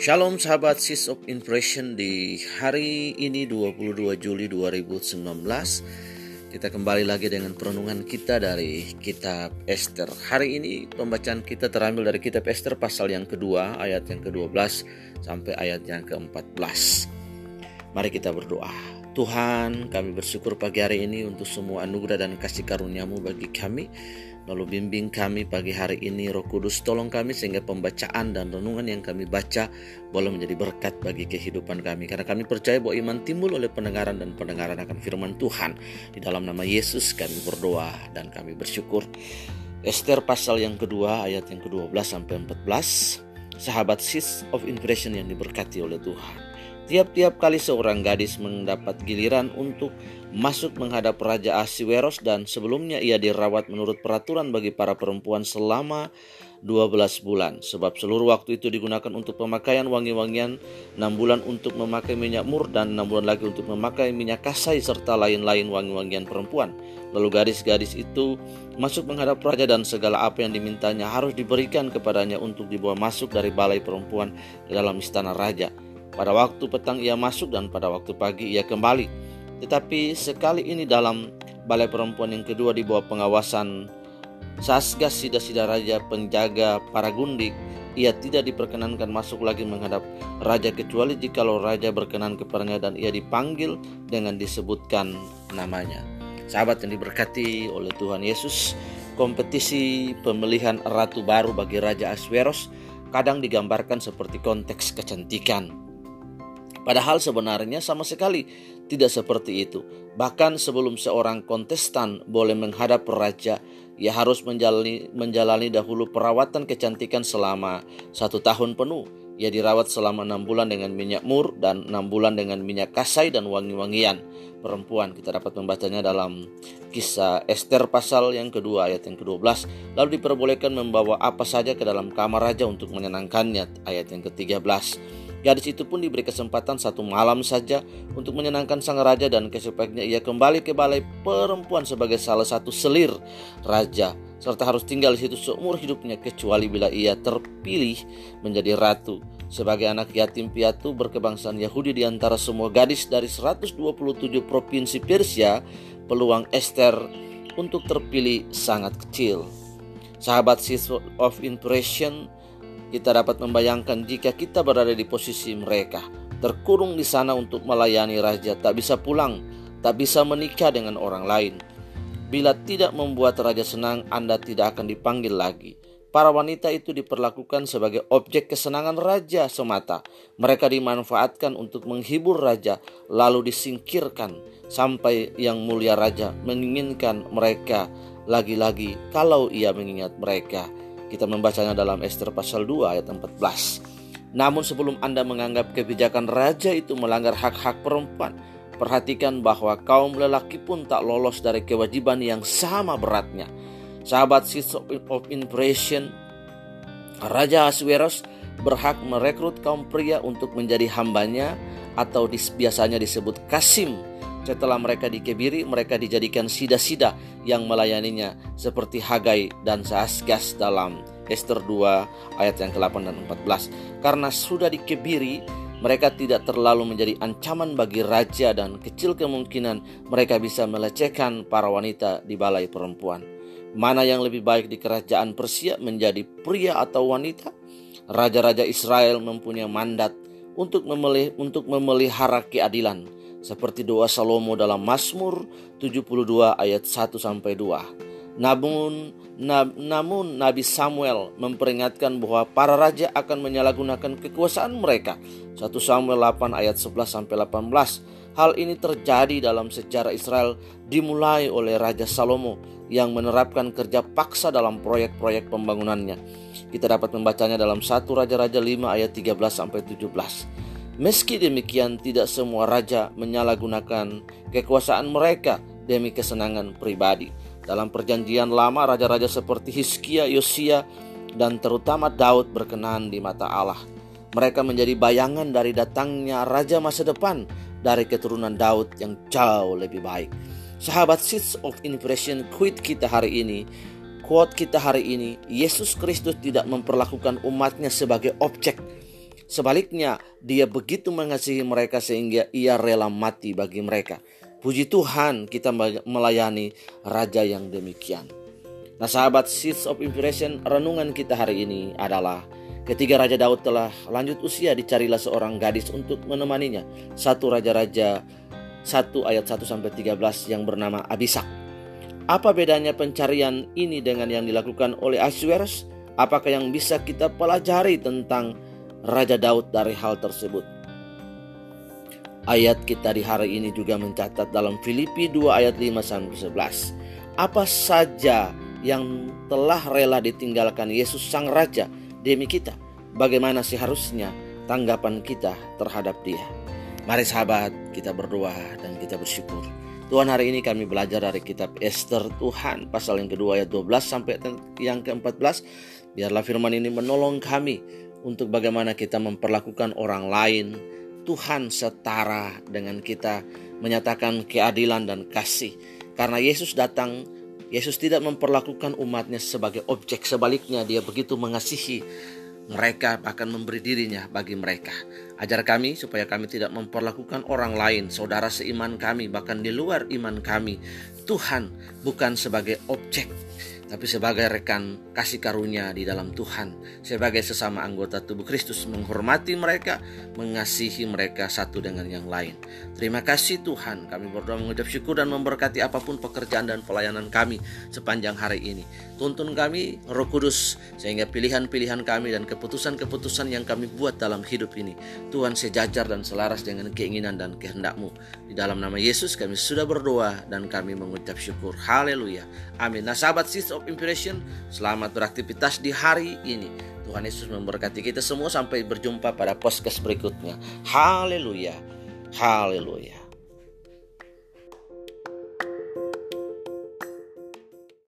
Shalom sahabat Sis of Impression di hari ini 22 Juli 2019 Kita kembali lagi dengan perenungan kita dari kitab Esther. Hari ini pembacaan kita terambil dari kitab Esther pasal yang kedua ayat yang ke-12 sampai ayat yang ke-14 Mari kita berdoa Tuhan kami bersyukur pagi hari ini untuk semua anugerah dan kasih karuniamu bagi kami Lalu bimbing kami pagi hari ini Roh Kudus tolong kami sehingga pembacaan dan renungan yang kami baca boleh menjadi berkat bagi kehidupan kami. Karena kami percaya bahwa iman timbul oleh pendengaran dan pendengaran akan firman Tuhan. Di dalam nama Yesus kami berdoa dan kami bersyukur. Esther pasal yang kedua ayat yang ke-12 sampai 14. Sahabat sis of impression yang diberkati oleh Tuhan. Tiap-tiap kali seorang gadis mendapat giliran untuk masuk menghadap Raja Asiweros dan sebelumnya ia dirawat menurut peraturan bagi para perempuan selama 12 bulan. Sebab seluruh waktu itu digunakan untuk pemakaian wangi-wangian, 6 bulan untuk memakai minyak mur dan 6 bulan lagi untuk memakai minyak kasai serta lain-lain wangi-wangian perempuan. Lalu gadis-gadis itu masuk menghadap raja dan segala apa yang dimintanya harus diberikan kepadanya untuk dibawa masuk dari balai perempuan ke dalam istana raja. Pada waktu petang ia masuk dan pada waktu pagi ia kembali. Tetapi sekali ini dalam balai perempuan yang kedua di bawah pengawasan Sasgas Sida-Sida Raja penjaga para gundik, ia tidak diperkenankan masuk lagi menghadap raja kecuali jikalau raja berkenan kepadanya dan ia dipanggil dengan disebutkan namanya. Sahabat yang diberkati oleh Tuhan Yesus, kompetisi pemilihan ratu baru bagi Raja Asweros kadang digambarkan seperti konteks kecantikan. Padahal sebenarnya sama sekali tidak seperti itu. Bahkan sebelum seorang kontestan boleh menghadap raja, ia harus menjalani, menjalani dahulu perawatan kecantikan selama satu tahun penuh. Ia dirawat selama enam bulan dengan minyak mur dan enam bulan dengan minyak kasai dan wangi-wangian perempuan. Kita dapat membacanya dalam kisah Esther pasal yang kedua ayat yang ke-12. Lalu diperbolehkan membawa apa saja ke dalam kamar raja untuk menyenangkannya ayat yang ke-13. Gadis itu pun diberi kesempatan satu malam saja untuk menyenangkan sang raja dan kesepaiknya ia kembali ke balai perempuan sebagai salah satu selir raja serta harus tinggal di situ seumur hidupnya kecuali bila ia terpilih menjadi ratu. Sebagai anak yatim piatu berkebangsaan Yahudi di antara semua gadis dari 127 provinsi Persia, peluang Esther untuk terpilih sangat kecil. Sahabat Seeds of Impression kita dapat membayangkan jika kita berada di posisi mereka, terkurung di sana untuk melayani raja, tak bisa pulang, tak bisa menikah dengan orang lain. Bila tidak membuat raja senang, Anda tidak akan dipanggil lagi. Para wanita itu diperlakukan sebagai objek kesenangan raja semata. Mereka dimanfaatkan untuk menghibur raja, lalu disingkirkan sampai yang mulia raja menginginkan mereka lagi-lagi kalau ia mengingat mereka. Kita membacanya dalam Esther pasal 2 ayat 14. Namun sebelum Anda menganggap kebijakan raja itu melanggar hak-hak perempuan, perhatikan bahwa kaum lelaki pun tak lolos dari kewajiban yang sama beratnya. Sahabat Seeds of Impression, Raja Asweros berhak merekrut kaum pria untuk menjadi hambanya atau biasanya disebut Kasim setelah mereka dikebiri, mereka dijadikan sida-sida yang melayaninya seperti Hagai dan Sasgas dalam Esther 2 ayat yang ke-8 dan 14. Karena sudah dikebiri, mereka tidak terlalu menjadi ancaman bagi raja dan kecil kemungkinan mereka bisa melecehkan para wanita di balai perempuan. Mana yang lebih baik di kerajaan Persia menjadi pria atau wanita? Raja-raja Israel mempunyai mandat untuk memelih, untuk memelihara keadilan seperti doa Salomo dalam Mazmur 72 ayat 1 sampai 2. Namun nab, namun Nabi Samuel memperingatkan bahwa para raja akan menyalahgunakan kekuasaan mereka. 1 Samuel 8 ayat 11 sampai 18. Hal ini terjadi dalam sejarah Israel dimulai oleh Raja Salomo yang menerapkan kerja paksa dalam proyek-proyek pembangunannya. Kita dapat membacanya dalam 1 Raja-Raja 5 ayat 13 sampai 17. Meski demikian, tidak semua raja menyalahgunakan kekuasaan mereka demi kesenangan pribadi. Dalam perjanjian lama, raja-raja seperti Hizkia, Yosia, dan terutama Daud berkenan di mata Allah. Mereka menjadi bayangan dari datangnya raja masa depan dari keturunan Daud yang jauh lebih baik. Sahabat Seeds of Impression quote kita hari ini Quote kita hari ini, Yesus Kristus tidak memperlakukan umatnya sebagai objek Sebaliknya, dia begitu mengasihi mereka sehingga ia rela mati bagi mereka. Puji Tuhan kita melayani Raja yang demikian. Nah sahabat Seeds of Inspiration renungan kita hari ini adalah Ketika Raja Daud telah lanjut usia dicarilah seorang gadis untuk menemaninya. Satu Raja-Raja 1 ayat 1 sampai 13 yang bernama Abisak. Apa bedanya pencarian ini dengan yang dilakukan oleh Ahasuerus? Apakah yang bisa kita pelajari tentang Raja Daud dari hal tersebut? Ayat kita di hari ini juga mencatat dalam Filipi 2 ayat 5 sampai 11. Apa saja yang telah rela ditinggalkan Yesus Sang Raja demi kita? Bagaimana seharusnya tanggapan kita terhadap dia? Mari sahabat kita berdoa dan kita bersyukur. Tuhan hari ini kami belajar dari kitab Esther Tuhan pasal yang kedua ayat 12 sampai yang ke-14. Biarlah firman ini menolong kami untuk bagaimana kita memperlakukan orang lain. Tuhan setara dengan kita menyatakan keadilan dan kasih. Karena Yesus datang, Yesus tidak memperlakukan umatnya sebagai objek. Sebaliknya dia begitu mengasihi mereka akan memberi dirinya bagi mereka. Ajar kami supaya kami tidak memperlakukan orang lain, saudara seiman kami, bahkan di luar iman kami. Tuhan bukan sebagai objek, tapi sebagai rekan kasih karunia di dalam Tuhan, sebagai sesama anggota tubuh Kristus, menghormati mereka, mengasihi mereka satu dengan yang lain. Terima kasih Tuhan, kami berdoa mengucap syukur dan memberkati apa pun pekerjaan dan pelayanan kami sepanjang hari ini. Tuntun kami, Roh Kudus, sehingga pilihan-pilihan kami dan keputusan-keputusan yang kami buat dalam hidup ini, Tuhan sejajar dan selaras dengan keinginan dan kehendakmu. Di dalam nama Yesus kami sudah berdoa dan kami mengucap syukur. Haleluya. Amin. Nah sahabat Sis of Inspiration, selamat beraktivitas di hari ini. Tuhan Yesus memberkati kita semua sampai berjumpa pada podcast berikutnya. Haleluya. Haleluya.